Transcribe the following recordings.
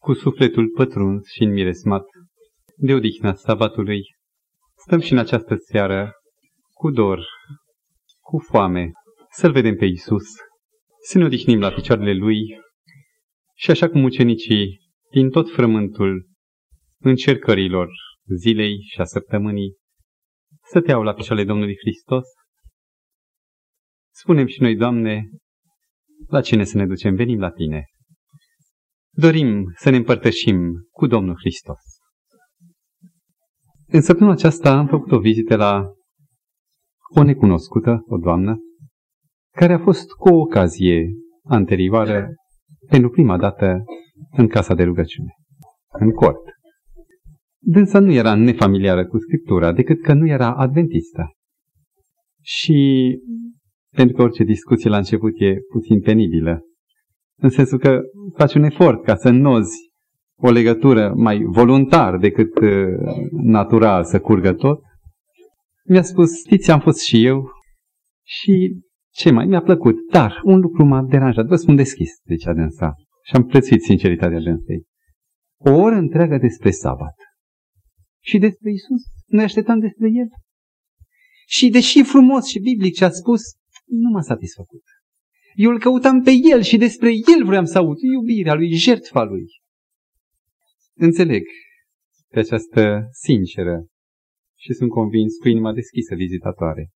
cu sufletul pătruns și înmiresmat de odihna sabatului, stăm și în această seară cu dor, cu foame, să-L vedem pe Isus, să ne odihnim la picioarele Lui și așa cum ucenicii din tot frământul încercărilor zilei și a săptămânii să te iau la picioarele Domnului Hristos, spunem și noi, Doamne, la cine să ne ducem? Venim la Tine. Dorim să ne împărtășim cu Domnul Hristos. În săptămâna aceasta am făcut o vizită la o necunoscută, o doamnă, care a fost cu o ocazie anterioară pentru prima dată în casa de rugăciune, în cort. Dânsa nu era nefamiliară cu Scriptura, decât că nu era adventistă. Și pentru că orice discuție la început e puțin penibilă, în sensul că faci un efort ca să înnozi o legătură mai voluntar decât uh, natural să curgă tot, mi-a spus, știți, am fost și eu și ce mai mi-a plăcut, dar un lucru m-a deranjat, vă spun deschis, zicea dânsa, și am prețuit sinceritatea dânsei. O oră întreagă despre sabat. Și despre Isus. Ne așteptam despre El. Și deși frumos și biblic ce a spus, nu m-a satisfăcut. Eu îl căutam pe El și despre El vreau să aud iubirea Lui, jertfa Lui. Înțeleg pe această sinceră și sunt convins cu inima deschisă vizitatoare.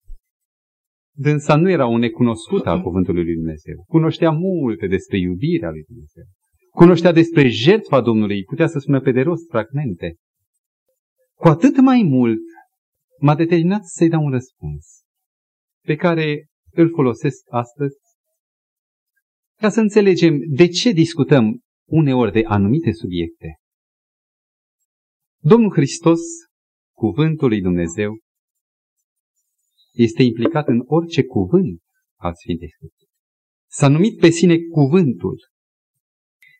Dânsa nu era un necunoscut al Cuvântului Lui Dumnezeu. Cunoștea multe despre iubirea Lui Dumnezeu. Cunoștea despre jertfa Domnului, putea să spună pe de rost fragmente. Cu atât mai mult m-a determinat să-i dau un răspuns pe care îl folosesc astăzi ca să înțelegem de ce discutăm uneori de anumite subiecte. Domnul Hristos, cuvântul lui Dumnezeu, este implicat în orice cuvânt al Sfintei Scripturi. S-a numit pe sine cuvântul.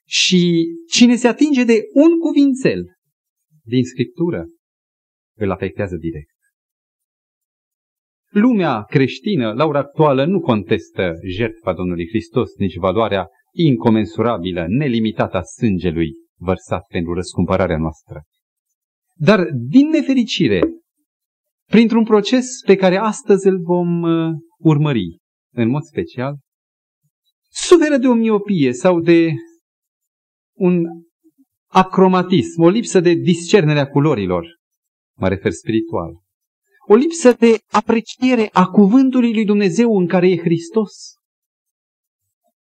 Și cine se atinge de un cuvințel din Scriptură, îl afectează direct. Lumea creștină, la ora actuală, nu contestă jertfa Domnului Hristos, nici valoarea incomensurabilă, nelimitată a sângelui vărsat pentru răscumpărarea noastră. Dar, din nefericire, printr-un proces pe care astăzi îl vom uh, urmări, în mod special, suferă de o miopie sau de un acromatism, o lipsă de discernere a culorilor, mă refer spiritual, o lipsă de apreciere a cuvântului lui Dumnezeu în care e Hristos,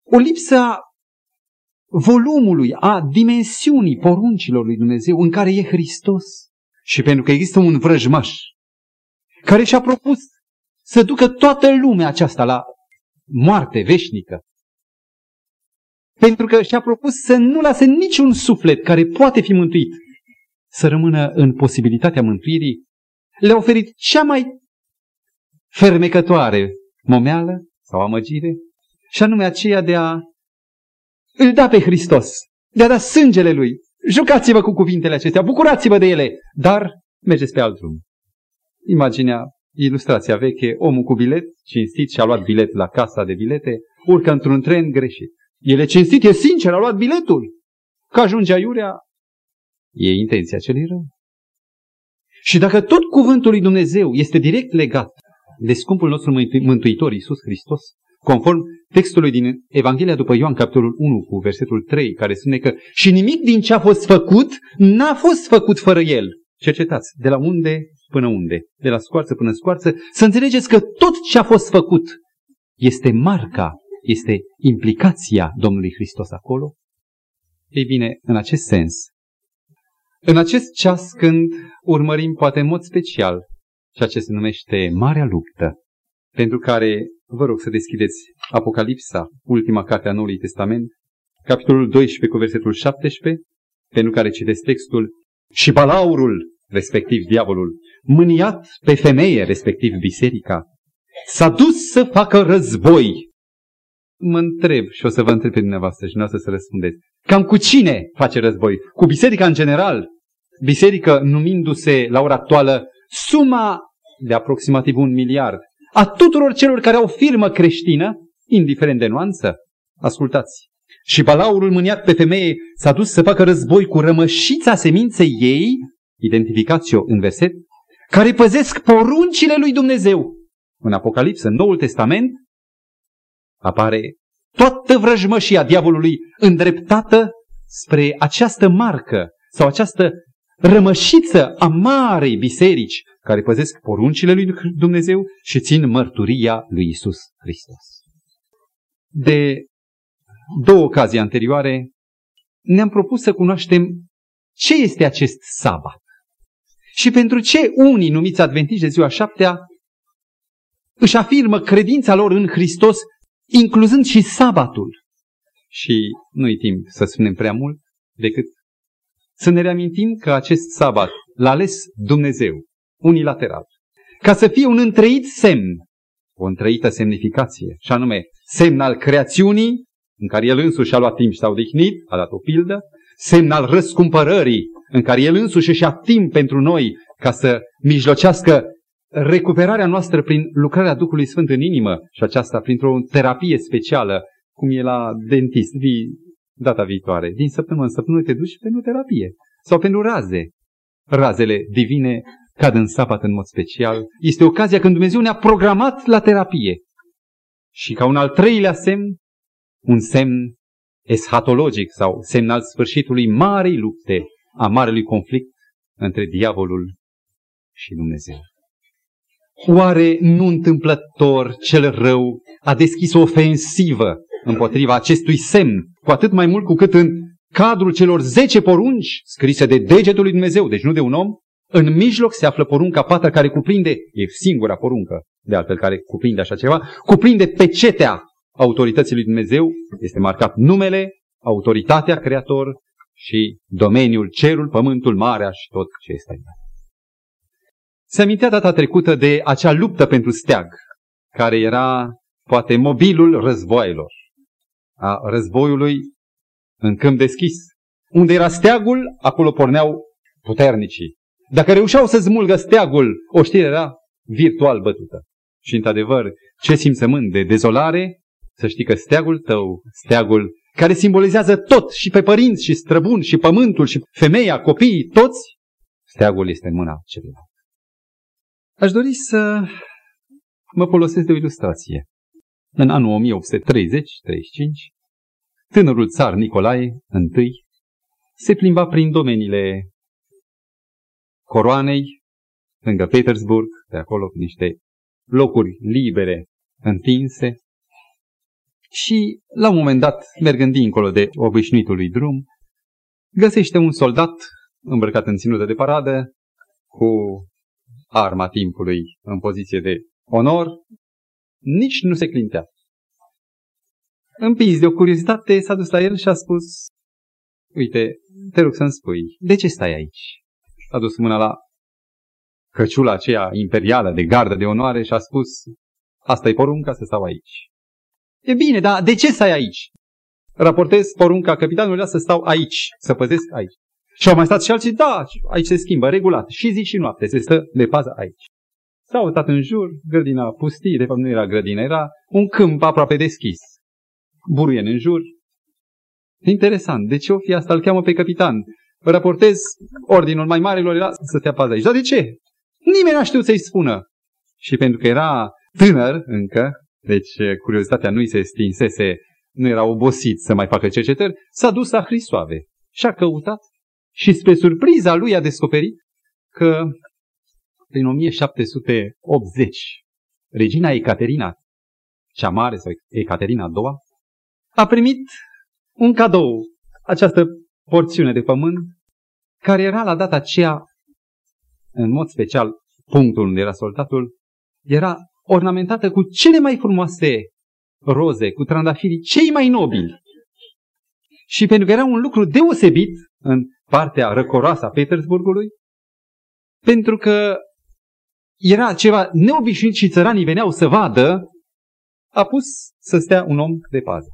o lipsă a volumului, a dimensiunii poruncilor lui Dumnezeu în care e Hristos. Și pentru că există un vrăjmaș care și-a propus să ducă toată lumea aceasta la moarte veșnică. Pentru că și-a propus să nu lase niciun suflet care poate fi mântuit să rămână în posibilitatea mântuirii, le-a oferit cea mai fermecătoare momeală sau amăgire, și anume aceea de a îl da pe Hristos, de a da sângele Lui. Jucați-vă cu cuvintele acestea, bucurați-vă de ele, dar mergeți pe alt drum. Imaginea, ilustrația veche, omul cu bilet, cinstit și a luat bilet la casa de bilete, urcă într-un tren greșit. El e cinstit, e sincer, a luat biletul. Că ajunge aiurea, e intenția celui rău. Și dacă tot cuvântul lui Dumnezeu este direct legat de scumpul nostru mântuitor Iisus Hristos, conform textului din Evanghelia după Ioan, capitolul 1, cu versetul 3, care spune că și nimic din ce a fost făcut n-a fost făcut fără El. Cercetați, de la unde până unde, de la scoarță până scoarță, să înțelegeți că tot ce a fost făcut este marca, este implicația Domnului Hristos acolo. Ei bine, în acest sens, în acest ceas când urmărim poate în mod special ceea ce se numește Marea Luptă, pentru care vă rog să deschideți Apocalipsa, ultima carte a Noului Testament, capitolul 12 cu versetul 17, pentru care citesc textul și balaurul, respectiv diavolul, mâniat pe femeie, respectiv biserica, s-a dus să facă război. Mă întreb și o să vă întreb pe dumneavoastră și nu o să, să răspundeți. Cam cu cine face război? Cu biserica în general? Biserică numindu-se la ora actuală suma de aproximativ un miliard a tuturor celor care au firmă creștină, indiferent de nuanță. Ascultați, și balaurul mâniat pe femeie s-a dus să facă război cu rămășița seminței ei, identificați-o în verset, care păzesc poruncile lui Dumnezeu. În Apocalipsă, în Noul Testament, apare toată vrăjmășia diavolului îndreptată spre această marcă sau această rămășiță a marei biserici care păzesc poruncile lui Dumnezeu și țin mărturia lui Isus Hristos. De două ocazii anterioare ne-am propus să cunoaștem ce este acest sabat și pentru ce unii numiți adventiști de ziua șaptea își afirmă credința lor în Hristos, incluzând și sabatul. Și nu-i timp să spunem prea mult decât să ne reamintim că acest sabat l-a ales Dumnezeu, unilateral, ca să fie un întreit semn, o întreită semnificație, și anume semn al creațiunii, în care el însuși a luat timp și s-a odihnit, a dat o pildă, semn al răscumpărării, în care el însuși și-a timp pentru noi ca să mijlocească recuperarea noastră prin lucrarea Duhului Sfânt în inimă și aceasta printr-o terapie specială, cum e la dentist, vii data viitoare. Din săptămână în săptămână te duci pentru terapie sau pentru raze. Razele divine cad în sabat în mod special. Este ocazia când Dumnezeu ne-a programat la terapie. Și ca un al treilea semn, un semn eschatologic sau semn al sfârșitului marei lupte, a marelui conflict între diavolul și Dumnezeu. Oare nu întâmplător cel rău a deschis o ofensivă împotriva acestui semn, cu atât mai mult cu cât în cadrul celor zece porunci scrise de degetul lui Dumnezeu, deci nu de un om, în mijloc se află porunca pată care cuprinde, e singura poruncă, de altfel care cuprinde așa ceva, cuprinde pecetea autorității lui Dumnezeu, este marcat numele, autoritatea, creator și domeniul, cerul, pământul, marea și tot ce este aici. Se amintea data trecută de acea luptă pentru steag, care era poate mobilul războaielor, a războiului în câmp deschis. Unde era steagul, acolo porneau puternicii. Dacă reușeau să smulgă steagul, o știre era virtual bătută. Și într-adevăr, ce simțământ de dezolare, să știi că steagul tău, steagul care simbolizează tot, și pe părinți, și străbun, și pământul, și femeia, copiii, toți, steagul este în mâna celuilalt. Aș dori să mă folosesc de o ilustrație. În anul 1830-35, tânărul țar Nicolae I se plimba prin domeniile coroanei, lângă Petersburg, de acolo niște locuri libere, întinse, și la un moment dat, mergând dincolo de obișnuitului drum, găsește un soldat îmbrăcat în ținută de paradă, cu arma timpului în poziție de onor, nici nu se clintea. Împins de o curiozitate, s-a dus la el și a spus, uite, te rog să-mi spui, de ce stai aici? A dus mâna la căciula aceea imperială de gardă de onoare și a spus, asta e porunca să stau aici. E bine, dar de ce stai aici? Raportez porunca capitanului să stau aici, să păzesc aici. Și au mai stat și alții, da, aici se schimbă regulat, și zi și noapte, se stă de pază aici. S-au uitat în jur, grădina pustie, de fapt nu era grădină, era un câmp aproape deschis. Buruien în jur. Interesant, de ce o fi asta? Îl cheamă pe capitan. Raportez ordinul mai marilor era să stea pază aici. Dar de ce? Nimeni n-a știut să-i spună. Și pentru că era tânăr încă, deci curiozitatea nu-i se stinsese, nu era obosit să mai facă cercetări, s-a dus la Hrisoave și a căutat și spre surpriza lui a descoperit că prin 1780 regina Ecaterina cea mare sau Ecaterina a doua a primit un cadou, această porțiune de pământ care era la data aceea, în mod special, punctul unde era soldatul, era ornamentată cu cele mai frumoase roze, cu trandafirii cei mai nobili. Și pentru că era un lucru deosebit în partea răcoroasă a Petersburgului, pentru că era ceva neobișnuit și țăranii veneau să vadă, a pus să stea un om de pază.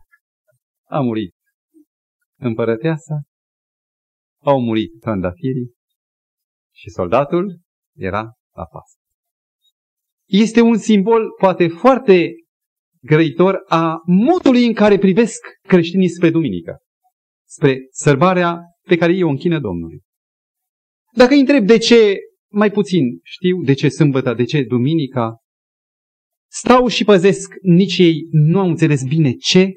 A murit împărăteasa, au murit trandafirii și soldatul era la pază. Este un simbol poate foarte grăitor a modului în care privesc creștinii spre duminică, spre sărbarea pe care ei o închină Domnului. Dacă îi întreb de ce, mai puțin știu, de ce sâmbătă, de ce duminica, stau și păzesc, nici ei nu au înțeles bine ce,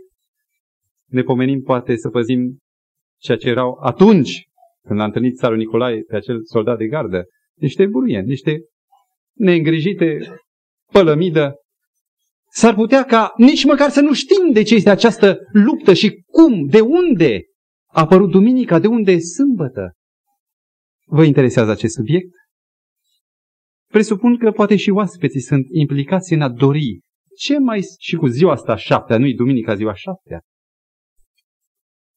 ne pomenim poate să păzim ceea ce erau atunci, când a întâlnit țarul Nicolae pe acel soldat de gardă, niște buruieni, niște neîngrijite pălămidă, s-ar putea ca nici măcar să nu știm de ce este această luptă și cum, de unde a apărut duminica, de unde e sâmbătă. Vă interesează acest subiect? Presupun că poate și oaspeții sunt implicați în a dori. Ce mai și cu ziua asta șaptea, nu-i duminica ziua șaptea?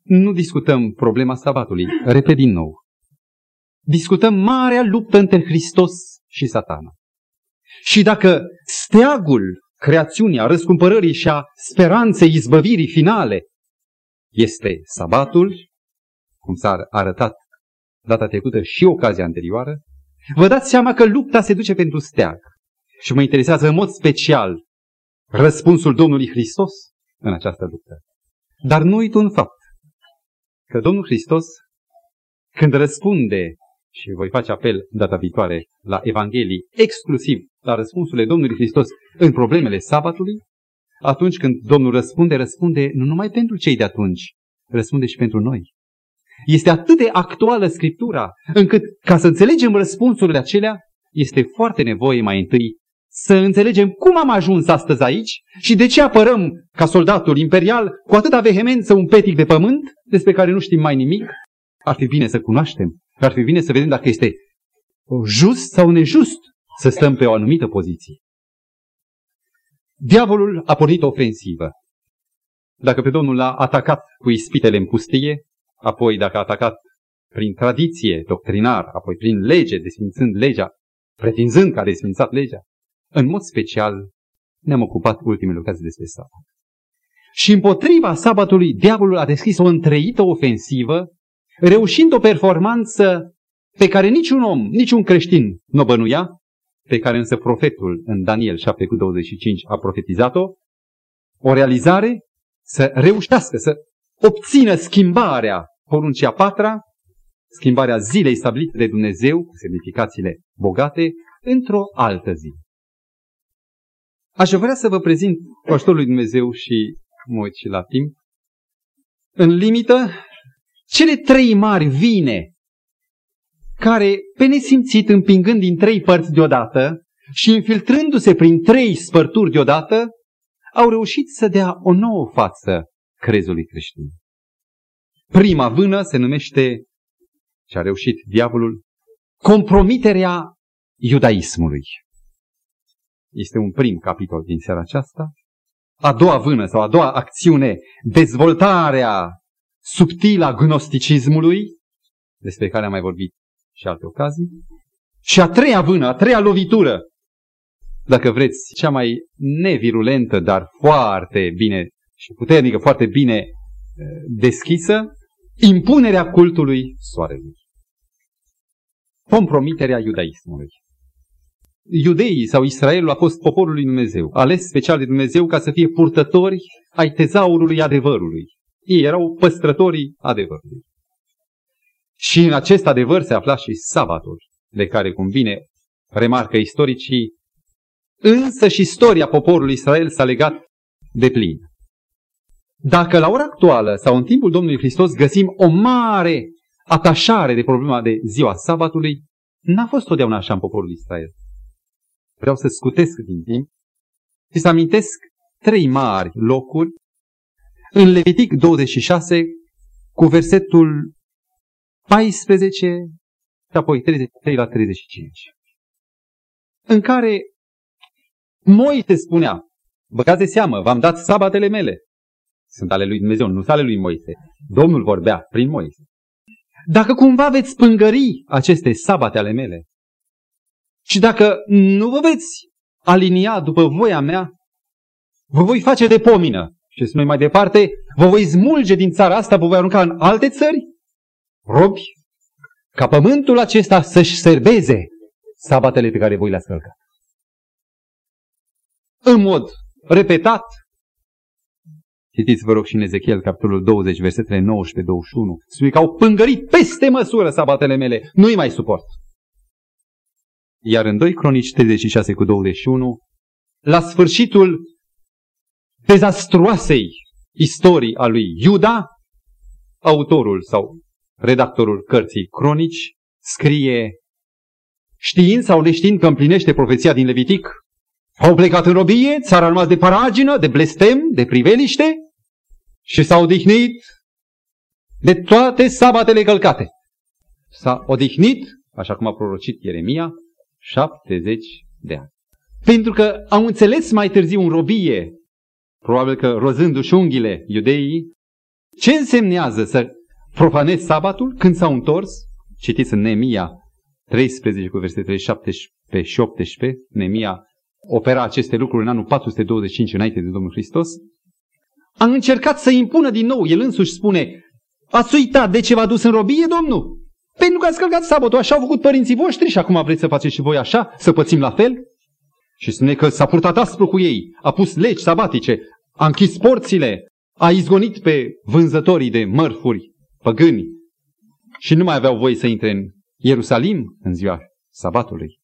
Nu discutăm problema sabatului. Repet din nou. Discutăm marea luptă între Hristos și satana. Și dacă steagul creațiunii, a răscumpărării și a speranței izbăvirii finale este sabatul, cum s-a arătat data trecută și ocazia anterioară, vă dați seama că lupta se duce pentru steag. Și mă interesează în mod special răspunsul Domnului Hristos în această luptă. Dar nu uit un fapt, că Domnul Hristos, când răspunde, și voi face apel data viitoare la Evanghelii, exclusiv la răspunsurile Domnului Hristos în problemele sabatului, atunci când Domnul răspunde, răspunde nu numai pentru cei de atunci, răspunde și pentru noi. Este atât de actuală Scriptura, încât ca să înțelegem răspunsurile acelea, este foarte nevoie mai întâi să înțelegem cum am ajuns astăzi aici și de ce apărăm ca soldatul imperial cu atâta vehemență un petic de pământ despre care nu știm mai nimic. Ar fi bine să cunoaștem, ar fi bine să vedem dacă este just sau nejust să stăm pe o anumită poziție. Diavolul a pornit o ofensivă. Dacă pe Domnul l-a atacat cu ispitele în pustie, apoi dacă a atacat prin tradiție doctrinar, apoi prin lege, desfințând legea, pretinzând că a desfințat legea, în mod special ne-am ocupat ultimele ocazii despre sabat. Și împotriva sabatului, diavolul a deschis o întreită ofensivă, reușind o performanță pe care niciun om, niciun creștin nu o bănuia, pe care însă profetul în Daniel 7 cu 25 a profetizat-o, o realizare să reușească să obțină schimbarea poruncii a patra, schimbarea zilei stabilite de Dumnezeu, cu semnificațiile bogate, într-o altă zi. Aș vrea să vă prezint cu ajutorul lui Dumnezeu și mă uit și la timp. În limită, cele trei mari vine care, pe nesimțit, împingând din trei părți deodată și infiltrându-se prin trei spărturi deodată, au reușit să dea o nouă față crezului creștin. Prima vână se numește, ce a reușit diavolul, compromiterea iudaismului. Este un prim capitol din seara aceasta. A doua vână sau a doua acțiune, dezvoltarea subtilă a gnosticismului, despre care am mai vorbit și alte ocazii. Și a treia vână, a treia lovitură, dacă vreți, cea mai nevirulentă, dar foarte bine și puternică, foarte bine eh, deschisă, impunerea cultului soarelui. Compromiterea iudaismului. Iudeii sau Israelul a fost poporul lui Dumnezeu, ales special de Dumnezeu ca să fie purtători ai tezaurului adevărului. Ei erau păstrătorii adevărului. Și în acest adevăr se afla și sabatul, de care, cum bine remarcă istoricii, însă și istoria poporului Israel s-a legat de plin. Dacă la ora actuală sau în timpul Domnului Hristos găsim o mare atașare de problema de ziua sabatului, n-a fost totdeauna așa în poporul Israel. Vreau să scutesc din timp și să amintesc trei mari locuri în Levitic 26 cu versetul 14 și apoi 33 la 35, în care Moise spunea, băgați de seamă, v-am dat sabatele mele. Sunt ale lui Dumnezeu, nu sunt ale lui Moise. Domnul vorbea prin Moise. Dacă cumva veți spângări aceste sabate ale mele și dacă nu vă veți alinia după voia mea, vă voi face de pomină. Și noi mai departe, vă voi smulge din țara asta, vă voi arunca în alte țări robi, ca pământul acesta să-și serbeze sabatele pe care voi le-ați călcat. În mod repetat, Citiți, vă rog, și în Ezechiel, capitolul 20, versetele 19-21. Spune că au pângărit peste măsură sabatele mele. Nu-i mai suport. Iar în 2 Cronici 36 cu 21, la sfârșitul dezastruoasei istorii a lui Iuda, autorul sau redactorul cărții Cronici scrie știind sau neștiind că împlinește profeția din Levitic, au plecat în robie, țara a rămas de paragină, de blestem, de priveliște și s-au odihnit de toate sabatele călcate. S-a odihnit, așa cum a prorocit Ieremia, 70 de ani. Pentru că au înțeles mai târziu în robie, probabil că rozându-și unghiile iudeii, ce însemnează să profanezi sabatul când s-au întors, citiți în Nemia 13 cu versetele 17 și 18, Nemia opera aceste lucruri în anul 425 înainte de Domnul Hristos, a încercat să impună din nou, el însuși spune, ați uitat de ce v-a dus în robie, Domnul? Pentru că ați călcat sabatul, așa au făcut părinții voștri și acum vreți să faceți și voi așa, să pățim la fel? Și spune că s-a purtat aspru cu ei, a pus legi sabatice, a închis porțile, a izgonit pe vânzătorii de mărfuri păgâni și nu mai aveau voie să intre în Ierusalim în ziua sabatului.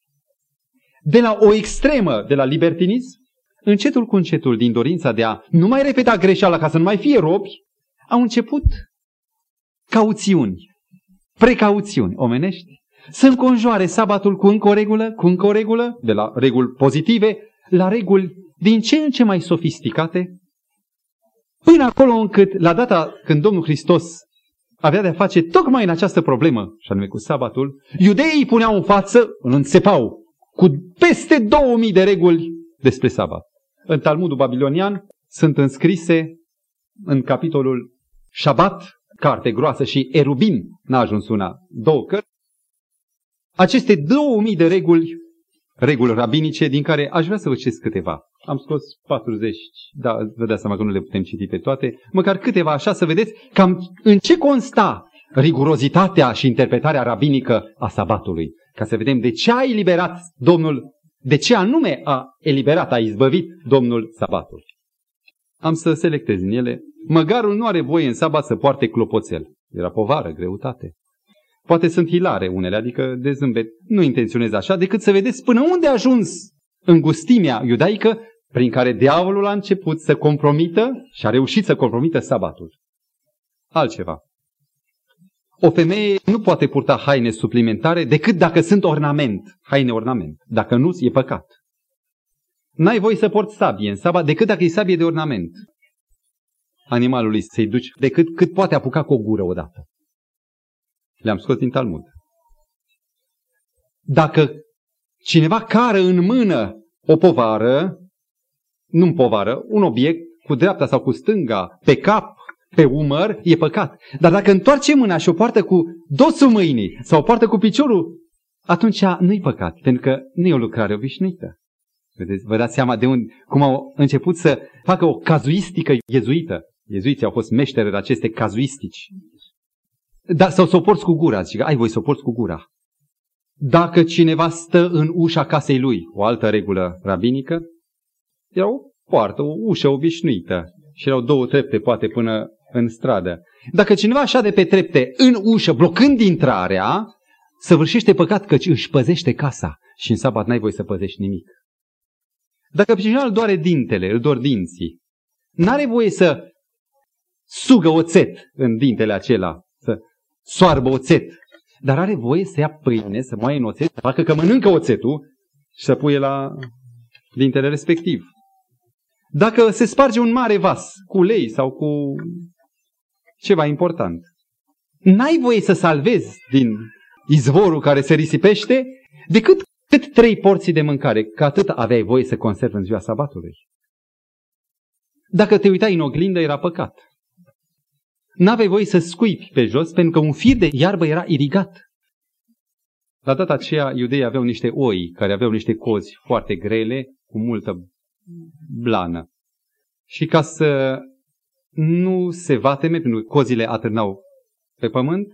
De la o extremă, de la libertinism, încetul cu încetul, din dorința de a nu mai repeta greșeala ca să nu mai fie robi, au început cauțiuni, precauțiuni omenești, să înconjoare sabatul cu încă o regulă, cu încă o regulă, de la reguli pozitive, la reguli din ce în ce mai sofisticate, până acolo încât, la data când Domnul Hristos avea de-a face tocmai în această problemă, și anume cu sabatul, iudeii puneau în față, îl înțepau, cu peste 2000 de reguli despre sabat. În Talmudul babilonian sunt înscrise în capitolul Shabbat, carte groasă, și Erubin, n-a ajuns una, două cărți, aceste 2000 de reguli, reguli rabinice, din care aș vrea să vă citesc câteva. Am scos 40, da, vă dați seama că nu le putem citi pe toate, măcar câteva așa să vedeți cam în ce consta rigurozitatea și interpretarea rabinică a sabatului. Ca să vedem de ce a eliberat Domnul, de ce anume a eliberat, a izbăvit Domnul sabatul. Am să selectez în ele. Măgarul nu are voie în sabat să poarte clopoțel. Era povară, greutate. Poate sunt hilare unele, adică de zâmbet. Nu intenționez așa, decât să vedeți până unde a ajuns în gustimea iudaică prin care diavolul a început să compromită și a reușit să compromită sabatul. Altceva. O femeie nu poate purta haine suplimentare decât dacă sunt ornament, haine ornament. Dacă nu, e păcat. N-ai voie să porți sabie în sabat decât dacă e sabie de ornament. Animalului să-i duci decât cât poate apuca cu o gură odată. Le-am scos din Talmud. Dacă cineva cară în mână o povară, nu povară, un obiect cu dreapta sau cu stânga, pe cap, pe umăr, e păcat. Dar dacă întoarce mâna și o poartă cu dosul mâinii sau o poartă cu piciorul, atunci nu-i păcat, pentru că nu e o lucrare obișnuită. Vedeți, vă dați seama de unde, cum au început să facă o cazuistică iezuită. Iezuiții au fost meșteri de aceste cazuistici. Dar sau să o porți cu gura, zic, ai voi să o porți cu gura. Dacă cineva stă în ușa casei lui, o altă regulă rabinică, era o poartă, o ușă obișnuită și erau două trepte poate până în stradă. Dacă cineva așa de pe trepte în ușă, blocând intrarea, săvârșește păcat căci își păzește casa și în sabat n-ai voie să păzești nimic. Dacă pe cineva îl doare dintele, îl dor dinții, n-are voie să sugă oțet în dintele acela, să soarbă oțet, dar are voie să ia pâine, să moaie în oțet, să facă că mănâncă oțetul și să puie la dintele respectiv. Dacă se sparge un mare vas cu ulei sau cu ceva important, n-ai voie să salvezi din izvorul care se risipește decât cât trei porții de mâncare, că atât aveai voie să conservi în ziua sabatului. Dacă te uitai în oglindă, era păcat. N-aveai voie să scuipi pe jos, pentru că un fir de iarbă era irigat. La data aceea, iudeii aveau niște oi care aveau niște cozi foarte grele, cu multă blană. Și ca să nu se vateme, pentru că cozile atârnau pe pământ,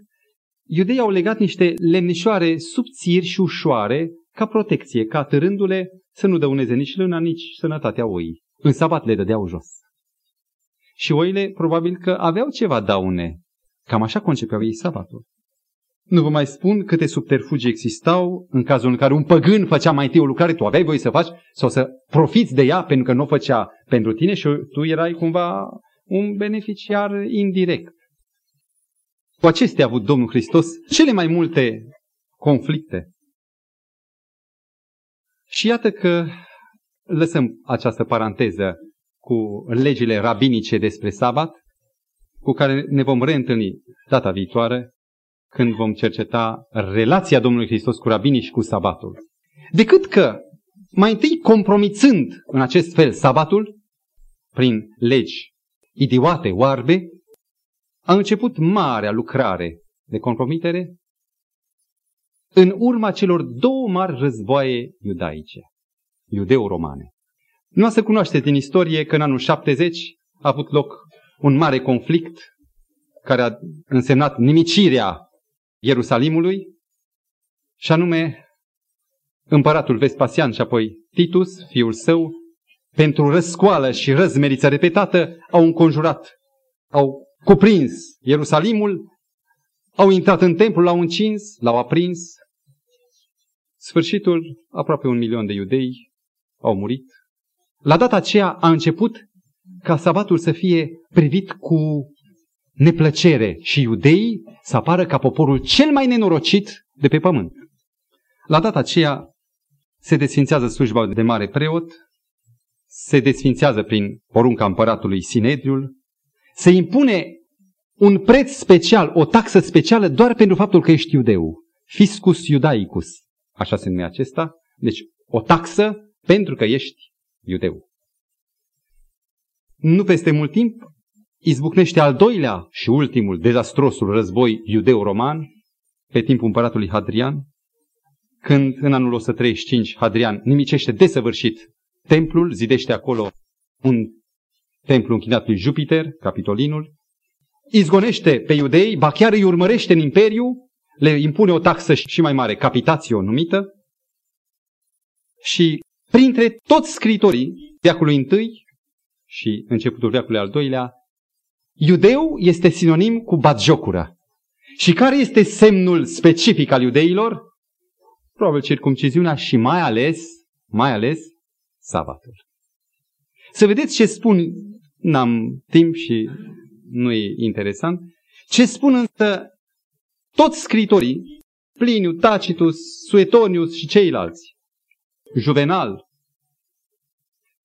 iudeii au legat niște lemnișoare subțiri și ușoare ca protecție, ca târându-le să nu dăuneze nici lâna, nici sănătatea oii. În sabat le dădeau jos. Și oile probabil că aveau ceva daune. Cam așa concepeau ei sabatul. Nu vă mai spun câte subterfugi existau în cazul în care un păgân făcea mai întâi o lucrare, tu aveai voie să faci sau să profiți de ea pentru că nu o făcea pentru tine și tu erai cumva un beneficiar indirect. Cu acestea a avut Domnul Hristos cele mai multe conflicte. Și iată că lăsăm această paranteză cu legile rabinice despre sabat, cu care ne vom reîntâlni data viitoare, când vom cerceta relația Domnului Hristos cu rabinii și cu sabatul. Decât că, mai întâi compromițând în acest fel sabatul, prin legi idiote, oarbe, a început marea lucrare de compromitere în urma celor două mari războaie iudaice, iudeo-romane. Nu să cunoașteți din istorie că în anul 70 a avut loc un mare conflict care a însemnat nimicirea Ierusalimului, și anume împăratul Vespasian și apoi Titus, fiul său, pentru răscoală și răzmeriță repetată, au înconjurat, au cuprins Ierusalimul, au intrat în templu, l-au încins, l-au aprins. Sfârșitul, aproape un milion de iudei au murit. La data aceea a început ca sabatul să fie privit cu neplăcere și iudeii să apară ca poporul cel mai nenorocit de pe pământ. La data aceea se desfințează slujba de mare preot, se desfințează prin porunca împăratului Sinedriul, se impune un preț special, o taxă specială doar pentru faptul că ești iudeu. Fiscus iudaicus, așa se numește acesta. Deci o taxă pentru că ești iudeu. Nu peste mult timp, izbucnește al doilea și ultimul dezastrosul război iudeu-roman pe timpul împăratului Hadrian, când în anul 135 Hadrian nimicește desăvârșit templul, zidește acolo un templu închinat lui Jupiter, Capitolinul, izgonește pe iudei, ba chiar îi urmărește în imperiu, le impune o taxă și mai mare, capitație numită, și printre toți scritorii veacului întâi și începutul veacului al doilea, Iudeu este sinonim cu batjocură. Și care este semnul specific al iudeilor? Probabil circumciziunea și mai ales, mai ales, sabatul. Să vedeți ce spun, n-am timp și nu e interesant, ce spun însă toți scritorii, Pliniu, Tacitus, Suetonius și ceilalți, Juvenal,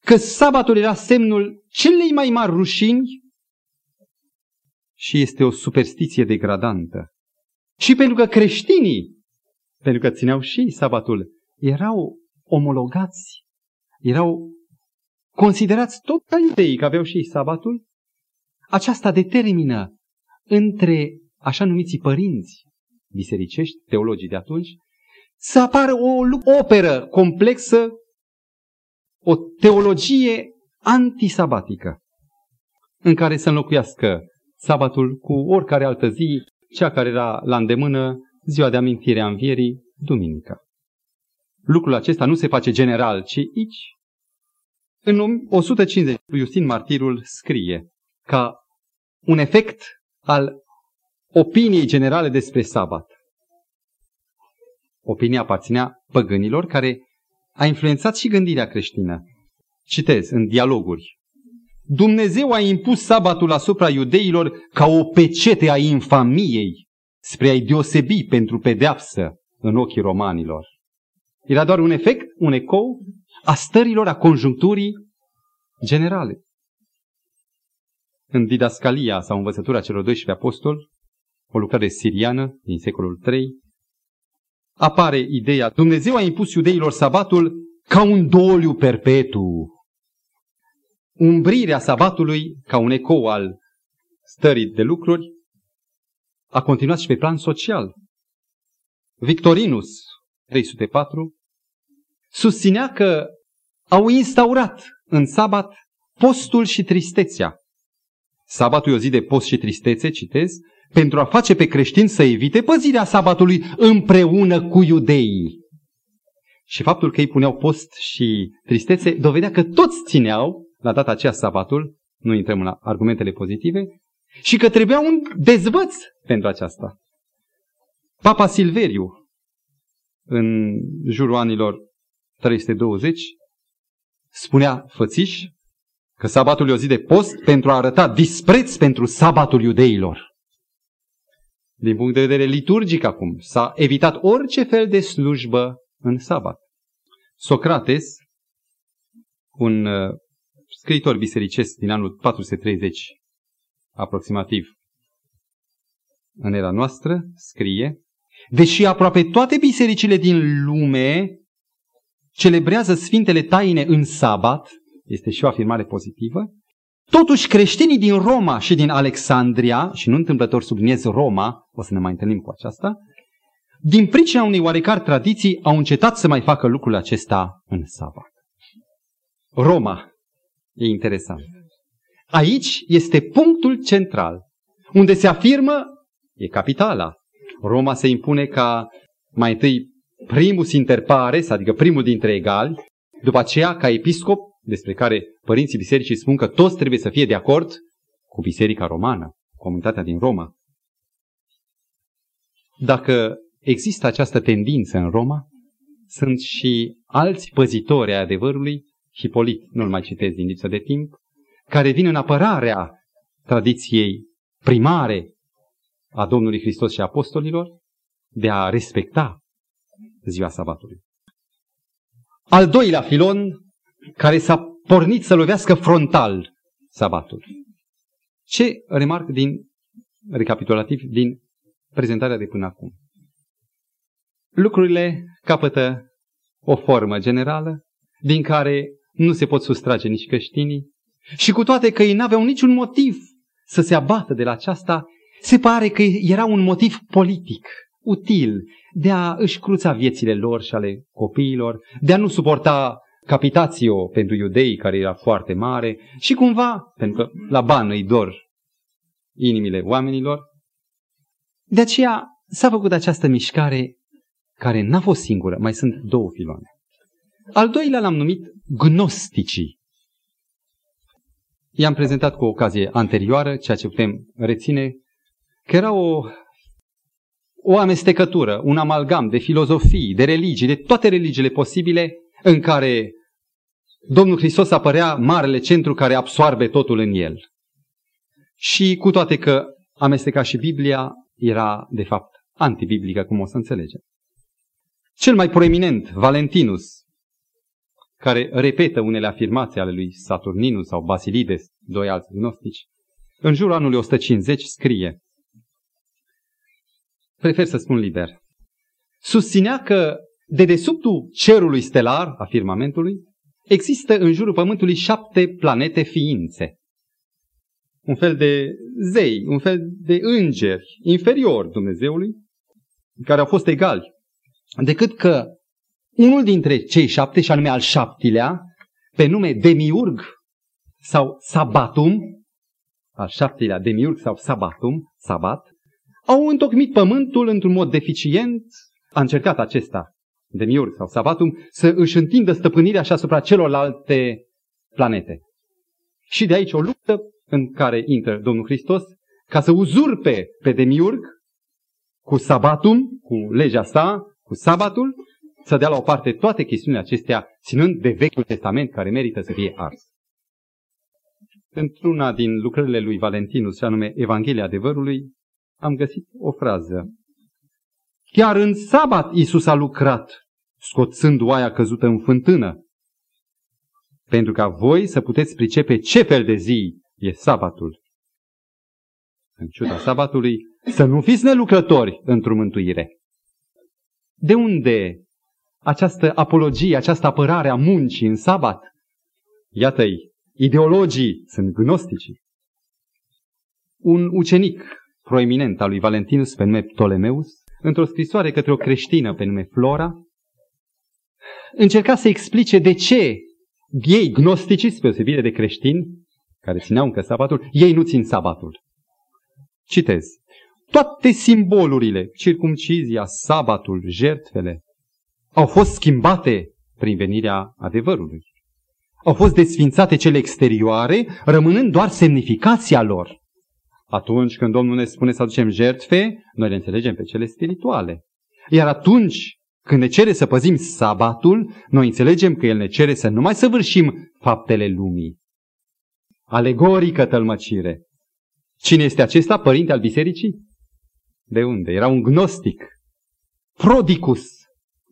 că sabatul era semnul celei mai mari rușini și este o superstiție degradantă. Și pentru că creștinii, pentru că țineau și sabatul, erau omologați, erau considerați tot ca iudei că aveau și sabatul, aceasta determină între așa numiții părinți bisericești, teologii de atunci, să apară o operă complexă, o teologie antisabatică, în care să înlocuiască sabatul cu oricare altă zi, cea care era la îndemână, ziua de amintire a învierii, duminica. Lucrul acesta nu se face general, ci aici. În 150, Iustin Martirul scrie ca un efect al opiniei generale despre sabat. Opinia aparținea păgânilor care a influențat și gândirea creștină. Citez în dialoguri. Dumnezeu a impus sabatul asupra iudeilor ca o pecete a infamiei spre a-i deosebi pentru pedeapsă în ochii romanilor. Era doar un efect, un ecou a stărilor, a conjuncturii generale. În didascalia sau învățătura celor 12 apostoli, o lucrare siriană din secolul III, apare ideea Dumnezeu a impus iudeilor sabatul ca un doliu perpetu umbrirea sabatului ca un ecou al stării de lucruri a continuat și pe plan social. Victorinus, 304, susținea că au instaurat în sabat postul și tristețea. Sabatul e o zi de post și tristețe, citez, pentru a face pe creștini să evite păzirea sabatului împreună cu iudeii. Și faptul că ei puneau post și tristețe dovedea că toți țineau la data aceea sabatul, nu intrăm la argumentele pozitive, și că trebuia un dezvăț pentru aceasta. Papa Silveriu, în jurul anilor 320, spunea fățiș că sabatul e o zi de post pentru a arăta dispreț pentru sabatul iudeilor. Din punct de vedere liturgic acum, s-a evitat orice fel de slujbă în sabat. Socrates, un uh, scriitor bisericesc din anul 430 aproximativ în era noastră, scrie, deși aproape toate bisericile din lume celebrează Sfintele Taine în sabat, este și o afirmare pozitivă, totuși creștinii din Roma și din Alexandria, și nu întâmplător subliniez Roma, o să ne mai întâlnim cu aceasta, din pricina unei oarecare tradiții au încetat să mai facă lucrul acesta în sabat. Roma. E interesant. Aici este punctul central, unde se afirmă, e capitala. Roma se impune ca mai întâi primus inter pares, adică primul dintre egali, după aceea ca episcop, despre care părinții bisericii spun că toți trebuie să fie de acord cu biserica romană, comunitatea din Roma. Dacă există această tendință în Roma, sunt și alți păzitori ai adevărului, Hipolit, nu-l mai citesc din lipsă de timp, care vin în apărarea tradiției primare a Domnului Hristos și apostolilor de a respecta ziua sabatului. Al doilea filon care s-a pornit să lovească frontal sabatul. Ce remarc din recapitulativ din prezentarea de până acum? Lucrurile capătă o formă generală din care nu se pot sustrage nici creștinii și cu toate că ei n-aveau niciun motiv să se abată de la aceasta, se pare că era un motiv politic, util, de a își cruța viețile lor și ale copiilor, de a nu suporta capitațio pentru iudei, care era foarte mare, și cumva, pentru că la bani îi dor inimile oamenilor, de aceea s-a făcut această mișcare care n-a fost singură, mai sunt două filoane. Al doilea l-am numit gnosticii. I-am prezentat cu o ocazie anterioară, ceea ce putem reține, că era o, o amestecătură, un amalgam de filozofii, de religii, de toate religiile posibile, în care Domnul Hristos apărea marele centru care absoarbe totul în el. Și cu toate că amesteca și Biblia, era de fapt antibiblică, cum o să înțelegem. Cel mai proeminent, Valentinus, care repetă unele afirmații ale lui Saturninus sau Basilides, doi alți gnostici, în jurul anului 150 scrie, prefer să spun liber, susținea că de dedesubtul cerului stelar, a firmamentului, există în jurul Pământului șapte planete ființe. Un fel de zei, un fel de îngeri inferior Dumnezeului, care au fost egali, decât că unul dintre cei șapte, și anume al șaptilea, pe nume Demiurg sau Sabatum, al șaptelea Demiurg sau Sabatum, Sabat, au întocmit pământul într-un mod deficient, a încercat acesta, Demiurg sau Sabatum, să își întindă stăpânirea și asupra celorlalte planete. Și de aici o luptă în care intră Domnul Hristos ca să uzurpe pe Demiurg cu Sabatum, cu legea sa, cu Sabatul să dea la o parte toate chestiunile acestea, ținând de Vechiul Testament care merită să fie ars. Într-una din lucrările lui Valentinus, și anume Evanghelia adevărului, am găsit o frază. Chiar în sabat Isus a lucrat, scoțând oaia căzută în fântână, pentru ca voi să puteți pricepe ce fel de zi e sabatul. În ciuda sabatului, să nu fiți nelucrători într-o mântuire. De unde această apologie, această apărare a muncii în sabat. Iată-i, ideologii sunt gnostici. Un ucenic proeminent al lui Valentinus pe nume Ptolemeus, într-o scrisoare către o creștină pe nume Flora, încerca să explice de ce ei, gnostici, spre deosebire de creștini, care țineau încă sabatul, ei nu țin sabatul. Citez. Toate simbolurile, circumcizia, sabatul, jertfele, au fost schimbate prin venirea adevărului. Au fost desfințate cele exterioare, rămânând doar semnificația lor. Atunci când Domnul ne spune să aducem jertfe, noi le înțelegem pe cele spirituale. Iar atunci când ne cere să păzim sabatul, noi înțelegem că El ne cere să nu mai săvârșim faptele lumii. Alegorică tălmăcire. Cine este acesta? Părinte al bisericii? De unde? Era un gnostic. Prodicus,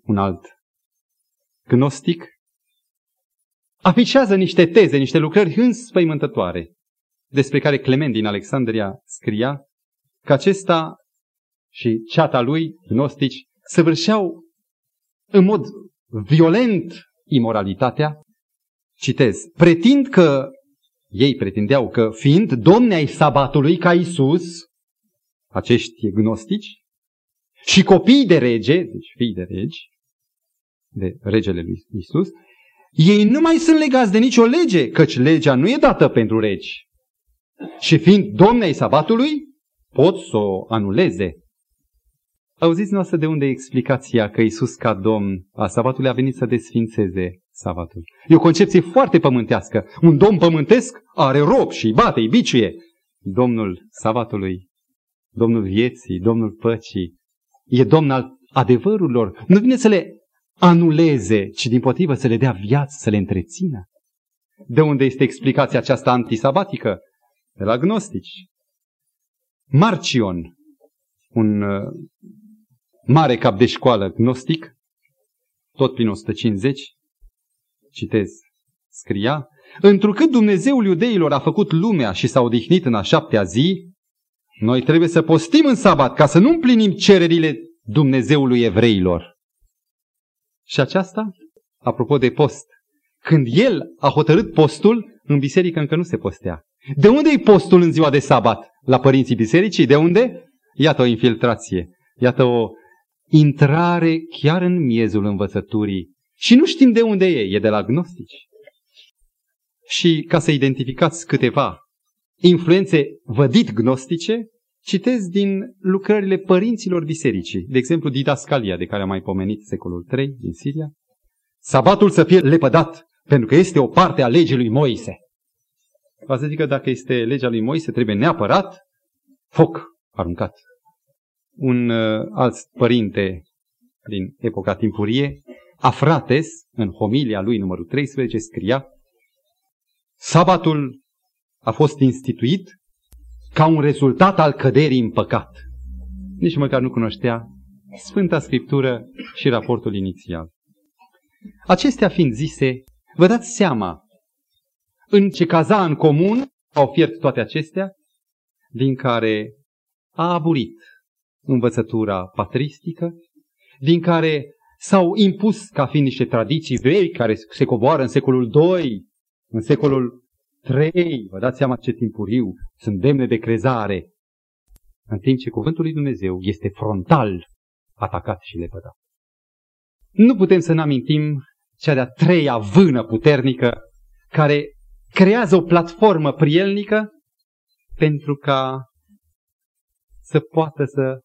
un alt gnostic, afișează niște teze, niște lucrări înspăimântătoare, despre care Clement din Alexandria scria că acesta și ceata lui, gnostici, săvârșeau în mod violent imoralitatea. Citez, pretind că, ei pretindeau că fiind domni ai sabatului ca Isus, acești gnostici, și copii de rege, deci fii de regi, de regele lui Isus, ei nu mai sunt legați de nicio lege, căci legea nu e dată pentru regi. Și fiind domnei sabatului, pot să o anuleze. Auziți noastră de unde e explicația că Isus ca domn a sabatului a venit să desfințeze sabatul. E o concepție foarte pământească. Un domn pământesc are rob și îi bate, îi biciuie. Domnul sabatului, domnul vieții, domnul păcii, e domn al adevărurilor. Nu vine să le anuleze, ci din potrivă să le dea viață, să le întrețină. De unde este explicația aceasta antisabatică? De la gnostici. Marcion, un uh, mare cap de școală gnostic, tot prin 150, citez, scria, Întrucât Dumnezeul iudeilor a făcut lumea și s-a odihnit în a șaptea zi, noi trebuie să postim în sabat ca să nu împlinim cererile Dumnezeului evreilor. Și aceasta, apropo de post, când el a hotărât postul, în biserică încă nu se postea. De unde e postul în ziua de sabat? La părinții bisericii? De unde? Iată o infiltrație. Iată o intrare chiar în miezul învățăturii. Și nu știm de unde e. E de la gnostici. Și ca să identificați câteva influențe vădit gnostice, citez din lucrările părinților bisericii, de exemplu Didascalia, de care am mai pomenit secolul III din Siria. Sabatul să fie lepădat, pentru că este o parte a legii lui Moise. Va să zică dacă este legea lui Moise, trebuie neapărat foc aruncat. Un uh, alt părinte din epoca timpurie, Afrates, în homilia lui numărul 13, scria Sabatul a fost instituit ca un rezultat al căderii în păcat. Nici măcar nu cunoștea Sfânta Scriptură și raportul inițial. Acestea fiind zise, vă dați seama în ce caza în comun au fiert toate acestea, din care a aburit învățătura patristică, din care s-au impus ca fiind niște tradiții vechi care se coboară în secolul II, în secolul Trei, vă dați seama ce timpuriu, sunt demne de crezare. În timp ce cuvântul lui Dumnezeu este frontal atacat și lepădat. Nu putem să ne amintim cea de-a treia vână puternică care creează o platformă prielnică pentru ca să poată să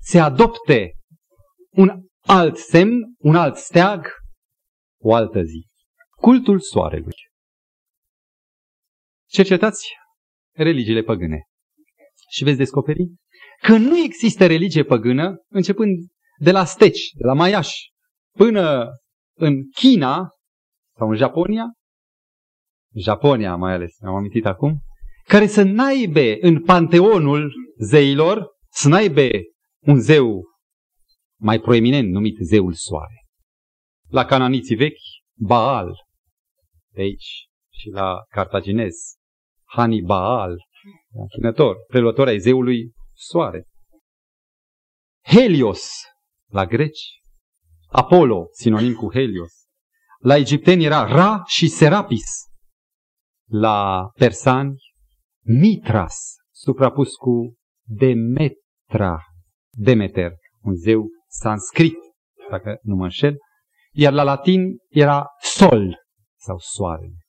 se adopte un alt semn, un alt steag, o altă zi. Cultul soarelui. Cercetați religiile păgâne și veți descoperi că nu există religie păgână începând de la steci, de la maiași, până în China sau în Japonia, Japonia mai ales, am amintit acum, care să naibe în panteonul zeilor, să naibe un zeu mai proeminent numit zeul soare. La cananiții vechi, Baal, de aici, și la cartaginez, Hannibal, închinător, preluător ai zeului soare. Helios, la greci, Apollo, sinonim cu Helios. La egipteni era Ra și Serapis. La persani, Mitras, suprapus cu Demetra, Demeter, un zeu sanscrit, dacă nu mă înșel. Iar la latin era Sol sau Soarele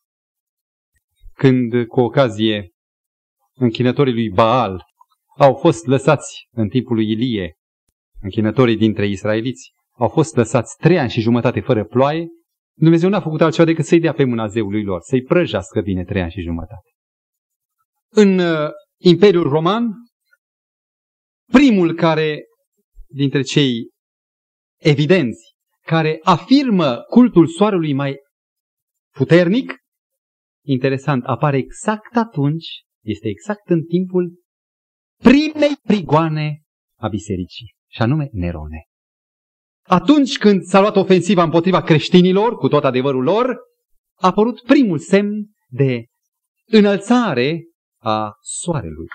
când, cu ocazie, închinătorii lui Baal au fost lăsați în timpul lui Ilie, închinătorii dintre israeliți, au fost lăsați trei ani și jumătate fără ploaie, Dumnezeu n-a făcut altceva decât să-i dea pe mâna zeului lor, să-i prăjească bine trei ani și jumătate. În uh, Imperiul Roman, primul care, dintre cei evidenți, care afirmă cultul soarelui mai puternic, interesant, apare exact atunci, este exact în timpul primei prigoane a bisericii, și anume Nerone. Atunci când s-a luat ofensiva împotriva creștinilor, cu tot adevărul lor, a apărut primul semn de înălțare a soarelui.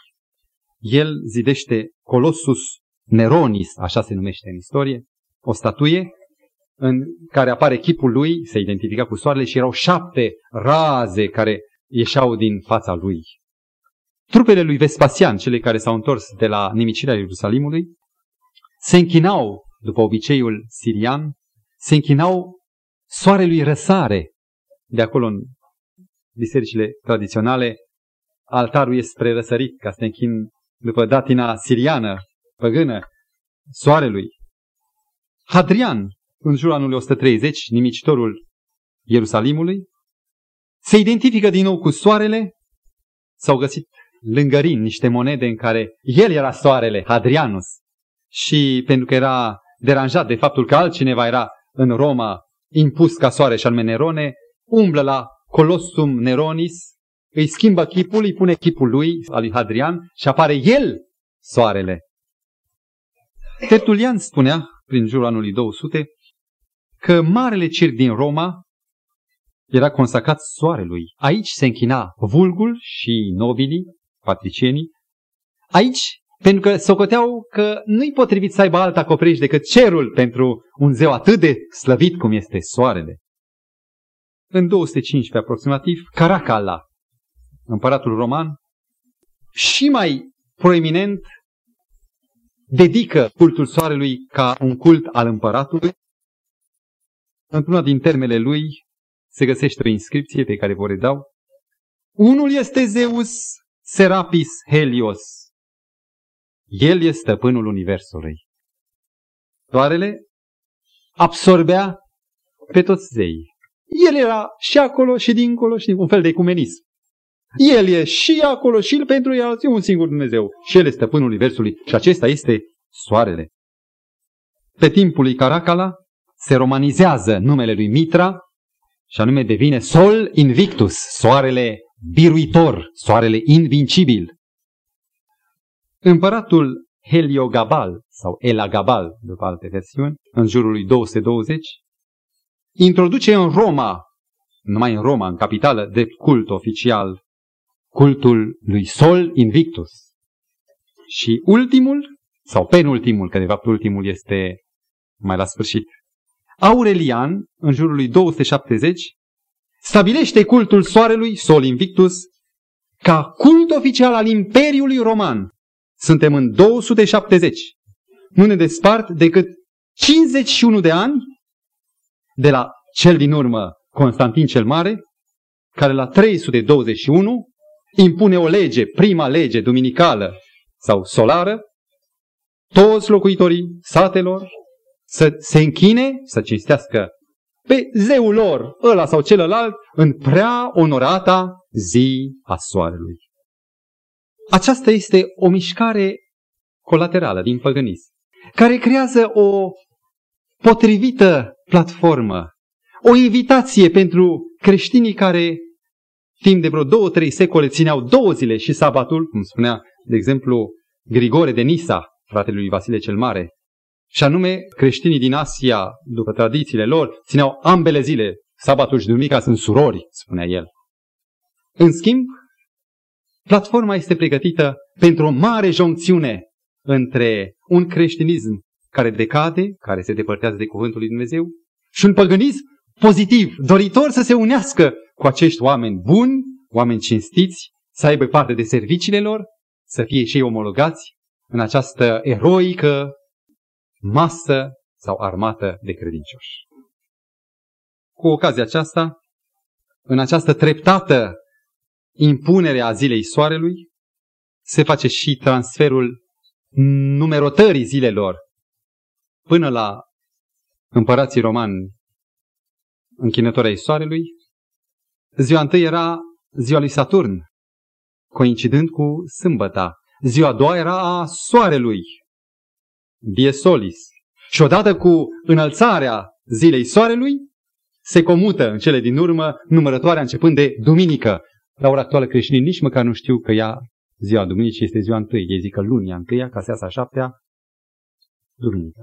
El zidește Colossus Neronis, așa se numește în istorie, o statuie în care apare chipul lui, se identifica cu soarele și erau șapte raze care ieșeau din fața lui. Trupele lui Vespasian, cele care s-au întors de la nimicirea Ierusalimului, se închinau, după obiceiul sirian, se închinau soarelui răsare. De acolo, în bisericile tradiționale, altarul este spre răsărit, ca să te închin după datina siriană, păgână, soarelui. Hadrian, în jurul anului 130, nimicitorul Ierusalimului, se identifică din nou cu soarele, s-au găsit lângă Rin niște monede în care el era soarele, Hadrianus, și pentru că era deranjat de faptul că altcineva era în Roma impus ca soare și anume Nerone, umblă la Colossum Neronis, îi schimbă chipul, îi pune chipul lui, al lui Hadrian, și apare el soarele. Tertulian spunea, prin jurul anului 200, că marele circ din Roma era consacrat soarelui. Aici se închina vulgul și nobilii, patricienii. Aici, pentru că socoteau că nu-i potrivit să aibă alt acoperiș decât cerul pentru un zeu atât de slăvit cum este soarele. În 215 aproximativ, Caracalla, împăratul roman, și mai proeminent dedică cultul soarelui ca un cult al împăratului. Într-una din termele lui se găsește o inscripție pe care vă redau. Unul este Zeus Serapis Helios. El este stăpânul universului. Soarele absorbea pe toți zei. El era și acolo și dincolo și un fel de ecumenism. El e și acolo și el pentru el e un singur Dumnezeu. Și el este stăpânul universului și acesta este soarele. Pe timpul lui Caracala se romanizează numele lui Mitra și anume devine Sol Invictus, soarele biruitor, soarele invincibil. Împăratul Heliogabal sau Elagabal, după alte versiuni, în jurul lui 220, introduce în Roma, numai în Roma, în capitală, de cult oficial, cultul lui Sol Invictus. Și ultimul, sau penultimul, că de fapt ultimul este mai la sfârșit, Aurelian, în jurul lui 270, stabilește cultul soarelui, Sol Invictus, ca cult oficial al Imperiului Roman. Suntem în 270. Nu ne despart decât 51 de ani de la cel din urmă Constantin cel Mare, care la 321 impune o lege, prima lege duminicală sau solară, toți locuitorii satelor să se închine, să cinstească pe zeul lor, ăla sau celălalt, în prea onorata zi a soarelui. Aceasta este o mișcare colaterală din păgânism, care creează o potrivită platformă, o invitație pentru creștinii care timp de vreo două, trei secole țineau două zile și sabatul, cum spunea, de exemplu, Grigore de Nisa, fratele lui Vasile cel Mare, și anume creștinii din Asia, după tradițiile lor, țineau ambele zile, sabatul și duminica sunt surori, spunea el. În schimb, platforma este pregătită pentru o mare joncțiune între un creștinism care decade, care se depărtează de cuvântul lui Dumnezeu, și un păgânism pozitiv, doritor să se unească cu acești oameni buni, oameni cinstiți, să aibă parte de serviciile lor, să fie și ei omologați în această eroică masă sau armată de credincioși. Cu ocazia aceasta, în această treptată impunere a zilei soarelui, se face și transferul numerotării zilelor până la împărații romani închinători ai soarelui. Ziua întâi era ziua lui Saturn, coincidând cu sâmbăta. Ziua a doua era a soarelui, die solis. Și odată cu înălțarea zilei soarelui, se comută în cele din urmă numărătoarea începând de duminică. La ora actuală creștinii nici măcar nu știu că ea ziua duminicii este ziua întâi. Ei zic că lunia întâia, ca seasa șaptea, duminică.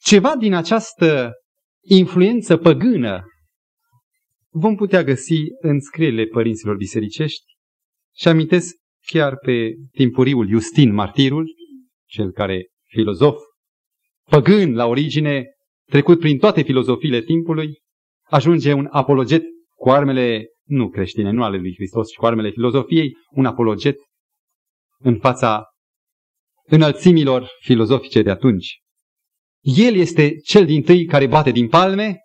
Ceva din această influență păgână vom putea găsi în scrierile părinților bisericești și amintesc chiar pe timpuriul Justin Martirul, cel care filozof păgân la origine, trecut prin toate filozofiile timpului, ajunge un apologet cu armele nu creștine, nu ale lui Hristos, ci cu armele filozofiei, un apologet în fața înălțimilor filozofice de atunci. El este cel din tâi care bate din palme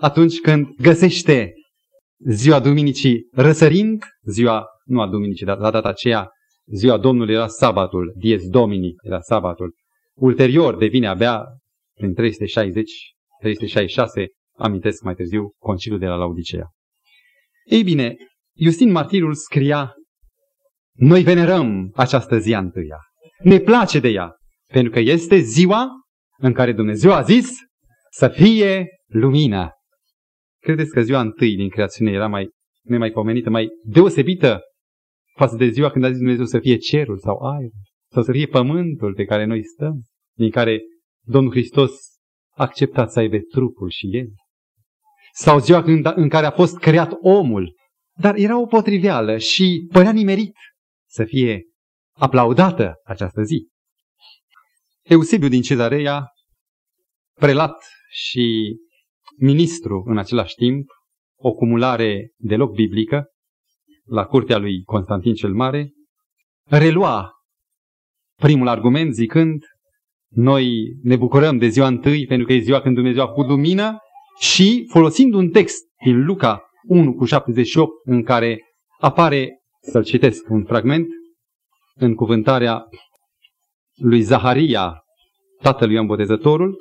atunci când găsește ziua Duminicii răsărind, ziua, nu a Duminicii, dar la data aceea, ziua Domnului era sabatul, dies Domini era sabatul. Ulterior devine abia prin 360, 366, amintesc mai târziu, conciliul de la Laodicea. Ei bine, Justin Martirul scria, noi venerăm această zi întâia. Ne place de ea, pentru că este ziua în care Dumnezeu a zis să fie lumină. Credeți că ziua întâi din creațiune era mai nemaipomenită, mai deosebită față de ziua când a zis Dumnezeu să fie cerul sau aerul, sau să fie pământul pe care noi stăm, din care Domnul Hristos a acceptat să aibă trupul și el. Sau ziua când, în care a fost creat omul, dar era o potriveală și părea nimerit să fie aplaudată această zi. Eusebiu din Cezarea, prelat și ministru în același timp, o cumulare deloc biblică, la curtea lui Constantin cel Mare, relua primul argument zicând noi ne bucurăm de ziua întâi pentru că e ziua când Dumnezeu a făcut lumină și folosind un text din Luca 1 cu 78 în care apare, să-l citesc un fragment, în cuvântarea lui Zaharia, tatălui Ioan Botezătorul,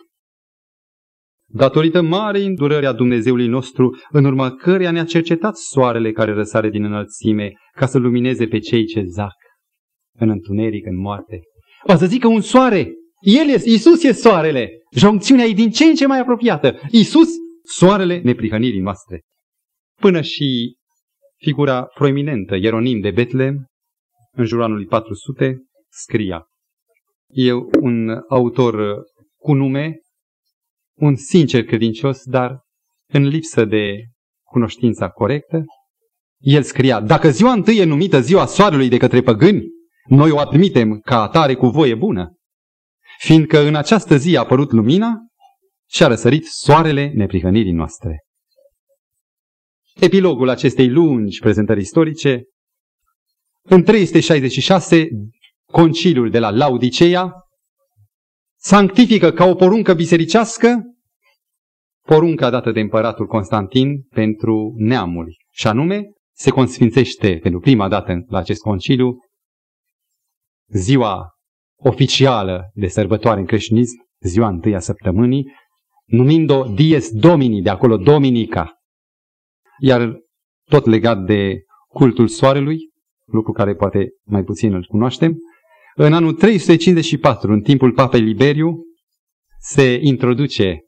datorită marei îndurări a Dumnezeului nostru, în urma căreia ne-a cercetat soarele care răsare din înălțime, ca să lumineze pe cei ce zac în întuneric, în moarte. O să zică un soare. El este, Iisus e soarele. Joncțiunea e din ce în ce mai apropiată. Iisus, soarele neprihănirii noastre. Până și figura proeminentă, Ieronim de Betlem, în jurul anului 400, scria. E un autor cu nume, un sincer credincios, dar în lipsă de cunoștința corectă. El scria, dacă ziua întâi e numită ziua soarelui de către păgâni, noi o admitem ca atare cu voie bună, fiindcă în această zi a apărut lumina și a răsărit soarele neprihănirii noastre. Epilogul acestei lungi prezentări istorice în 366, conciliul de la Laodicea sanctifică ca o poruncă bisericească porunca dată de împăratul Constantin pentru neamuri. Și anume, se consfințește pentru prima dată la acest conciliu ziua oficială de sărbătoare în creștinism, ziua întâia săptămânii, numind-o Dies Domini, de acolo Dominica. Iar tot legat de cultul soarelui, lucru care poate mai puțin îl cunoaștem. În anul 354, în timpul papei Liberiu, se introduce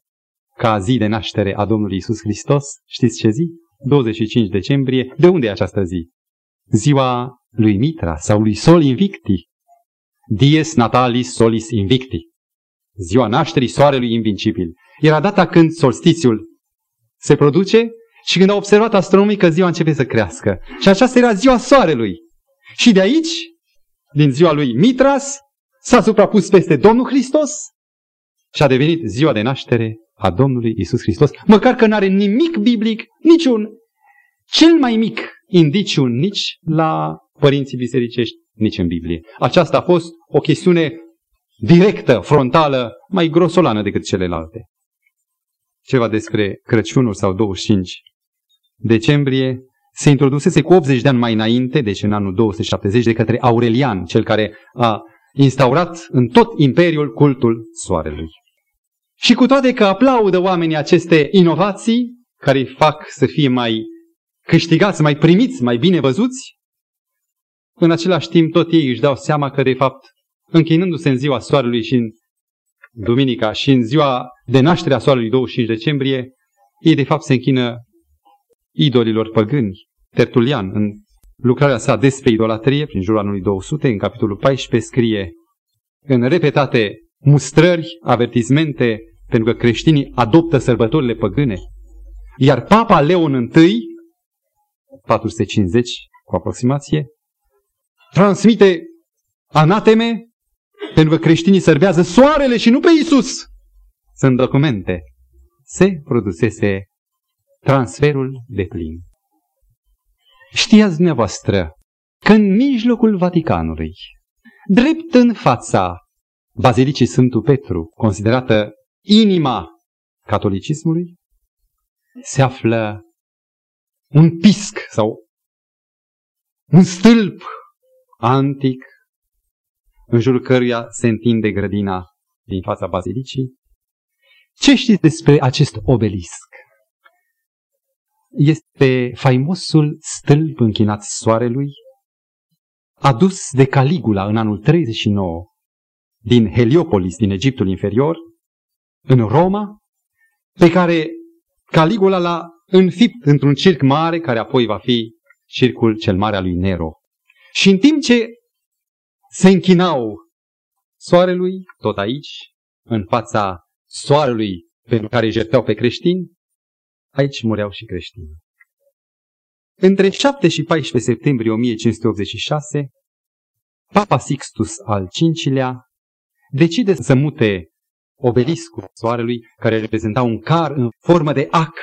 ca zi de naștere a Domnului Isus Hristos. Știți ce zi? 25 decembrie. De unde e această zi? Ziua lui Mitra sau lui Sol Invicti. Dies Natalis Solis Invicti. Ziua nașterii soarelui invincibil. Era data când solstițiul se produce și când a observat astronomii că ziua începe să crească. Și aceasta era ziua soarelui. Și de aici, din ziua lui Mitras, s-a suprapus peste Domnul Hristos și a devenit ziua de naștere a Domnului Isus Hristos, măcar că nu are nimic biblic, niciun, cel mai mic indiciu nici la părinții bisericești, nici în Biblie. Aceasta a fost o chestiune directă, frontală, mai grosolană decât celelalte. Ceva despre Crăciunul sau 25 decembrie se introdusese cu 80 de ani mai înainte, deci în anul 270, de către Aurelian, cel care a instaurat în tot imperiul cultul soarelui. Și cu toate că aplaudă oamenii aceste inovații, care îi fac să fie mai câștigați, mai primiți, mai bine văzuți, în același timp tot ei își dau seama că de fapt, închinându-se în ziua soarelui și în duminica și în ziua de naștere a soarelui 25 decembrie, ei de fapt se închină idolilor păgâni. Tertulian, în lucrarea sa despre idolatrie, prin jurul anului 200, în capitolul 14, scrie în repetate mustrări, avertizmente, pentru că creștinii adoptă sărbătorile păgâne. Iar Papa Leon I, 450 cu aproximație, transmite anateme pentru că creștinii servează soarele și nu pe Isus. Sunt documente. Se produsese transferul de plin. Știați dumneavoastră că în mijlocul Vaticanului, drept în fața Bazilicii Sfântul Petru, considerată inima catolicismului, se află un pisc sau un stâlp antic în jurul căruia se întinde grădina din fața bazilicii. Ce știți despre acest obelisc? Este faimosul stâlp închinat soarelui, adus de Caligula în anul 39 din Heliopolis, din Egiptul inferior, în Roma, pe care Caligula l-a înfipt într-un circ mare, care apoi va fi circul cel mare al lui Nero. Și în timp ce se închinau soarelui, tot aici, în fața soarelui pentru care îi jertfeau pe creștini, aici mureau și creștinii. Între 7 și 14 septembrie 1586, Papa Sixtus al V-lea decide să mute obeliscul soarelui, care reprezenta un car în formă de ac,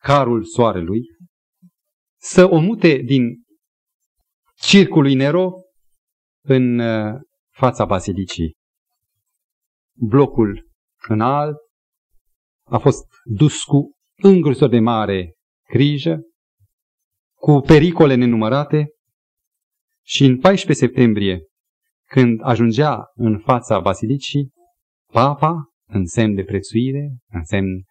carul soarelui, să o mute din circului Nero în uh, fața bazilicii. Blocul înalt a fost dus cu îngrozor de mare grijă, cu pericole nenumărate și în 14 septembrie, când ajungea în fața basilicii, papa, în semn de prețuire, în semn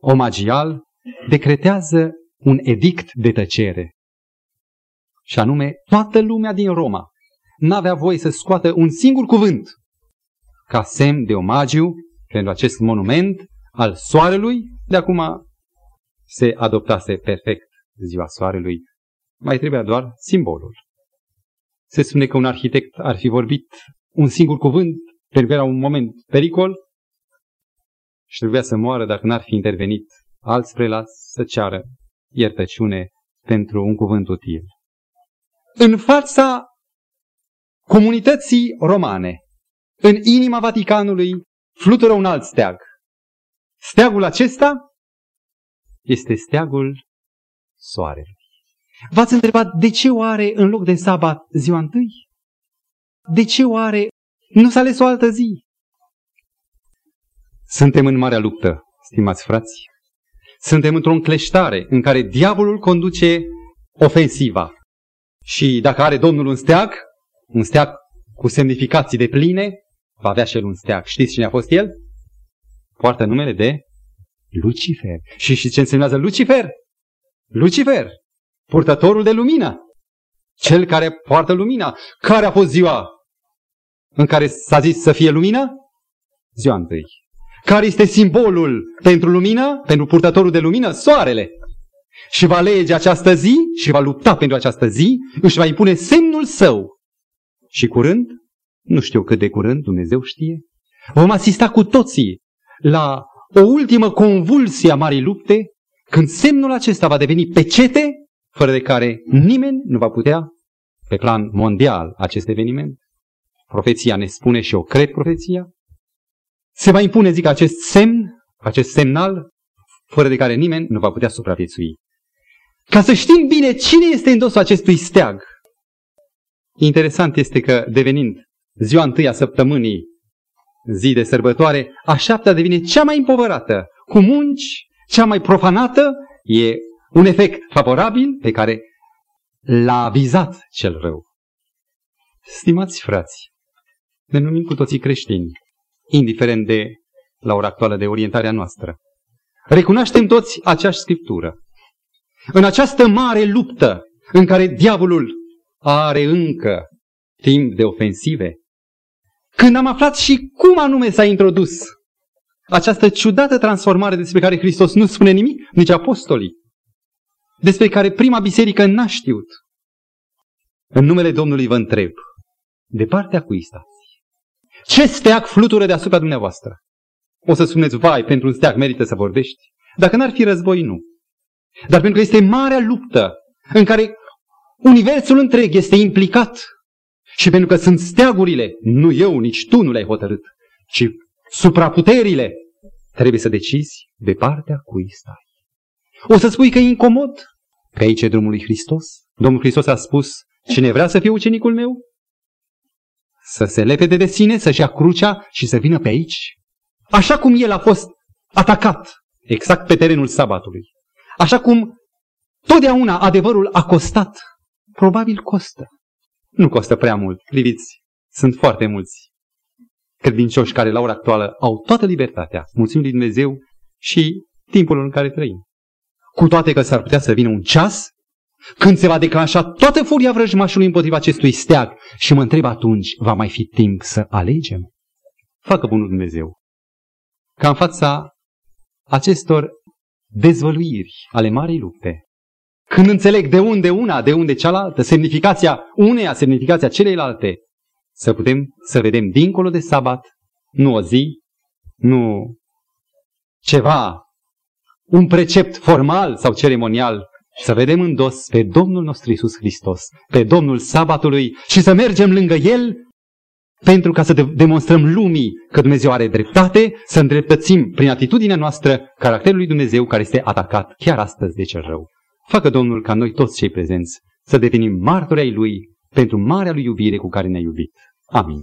omagial, decretează un edict de tăcere. Și anume, toată lumea din Roma n-avea voie să scoată un singur cuvânt ca semn de omagiu pentru acest monument al soarelui. De acum se adoptase perfect ziua soarelui. Mai trebuia doar simbolul. Se spune că un arhitect ar fi vorbit un singur cuvânt pentru că era un moment pericol și trebuia să moară dacă n-ar fi intervenit alți prelați să ceară iertăciune pentru un cuvânt util. În fața comunității romane, în inima Vaticanului, flutură un alt steag. Steagul acesta este steagul soarelui. V-ați întrebat de ce oare în loc de sabat ziua întâi? De ce oare nu s-a ales o altă zi? Suntem în marea luptă, stimați frați. Suntem într-o încleștare în care diavolul conduce ofensiva. Și dacă are Domnul un steag, un steag cu semnificații de pline, va avea și el un steag. Știți cine a fost el? Poartă numele de Lucifer. Și, și ce însemnează Lucifer? Lucifer, purtătorul de lumină. Cel care poartă lumina. Care a fost ziua în care s-a zis să fie lumină? Ziua întâi. Care este simbolul pentru lumină, pentru purtătorul de lumină? Soarele. Și va lege această zi și va lupta pentru această zi, își va impune semnul său. Și curând, nu știu cât de curând, Dumnezeu știe, vom asista cu toții la o ultimă convulsie a marii lupte, când semnul acesta va deveni pecete, fără de care nimeni nu va putea, pe plan mondial, acest eveniment. Profeția ne spune și eu cred profeția. Se va impune, zic, acest semn, acest semnal, fără de care nimeni nu va putea supraviețui. Ca să știm bine cine este îndosul acestui steag. Interesant este că, devenind ziua întâi a săptămânii, zi de sărbătoare, a șaptea devine cea mai împovărată, cu munci, cea mai profanată, e un efect favorabil pe care l-a vizat cel rău. Stimați frați, ne numim cu toții creștini, indiferent de, la ora actuală, de orientarea noastră. recunoaștem toți aceeași scriptură. În această mare luptă în care diavolul are încă timp de ofensive, când am aflat și cum anume s-a introdus această ciudată transformare despre care Hristos nu spune nimic, nici apostolii, despre care prima biserică n-a știut. În numele Domnului vă întreb, de partea cui stați? Ce steag flutură deasupra dumneavoastră? O să spuneți, vai, pentru un steag merită să vorbești. Dacă n-ar fi război, nu. Dar pentru că este marea luptă în care universul întreg este implicat și pentru că sunt steagurile, nu eu, nici tu nu le-ai hotărât, ci supraputerile, trebuie să decizi de partea cui stai. O să spui că e incomod, că aici e drumul lui Hristos. Domnul Hristos a spus, cine vrea să fie ucenicul meu, să se lepede de sine, să-și ia crucea și să vină pe aici. Așa cum el a fost atacat, exact pe terenul sabatului. Așa cum totdeauna adevărul a costat. Probabil costă. Nu costă prea mult. Priviți, sunt foarte mulți credincioși care la ora actuală au toată libertatea, mulțumim lui Dumnezeu și timpul în care trăim. Cu toate că s-ar putea să vină un ceas când se va declanșa toată furia vrăjmașului împotriva acestui steag și mă întreb atunci, va mai fi timp să alegem? Facă bunul Dumnezeu. Ca în fața acestor dezvăluiri ale marei lupte, când înțeleg de unde una, de unde cealaltă, semnificația uneia, semnificația celeilalte, să putem să vedem dincolo de sabat, nu o zi, nu ceva, un precept formal sau ceremonial, să vedem în dos pe Domnul nostru Isus Hristos, pe Domnul sabatului și să mergem lângă El pentru ca să de- demonstrăm lumii că Dumnezeu are dreptate, să îndreptățim prin atitudinea noastră caracterul lui Dumnezeu care este atacat chiar astăzi de cel rău. Facă Domnul ca noi toți cei prezenți să devenim martori ai Lui pentru marea Lui iubire cu care ne-a iubit. Amin.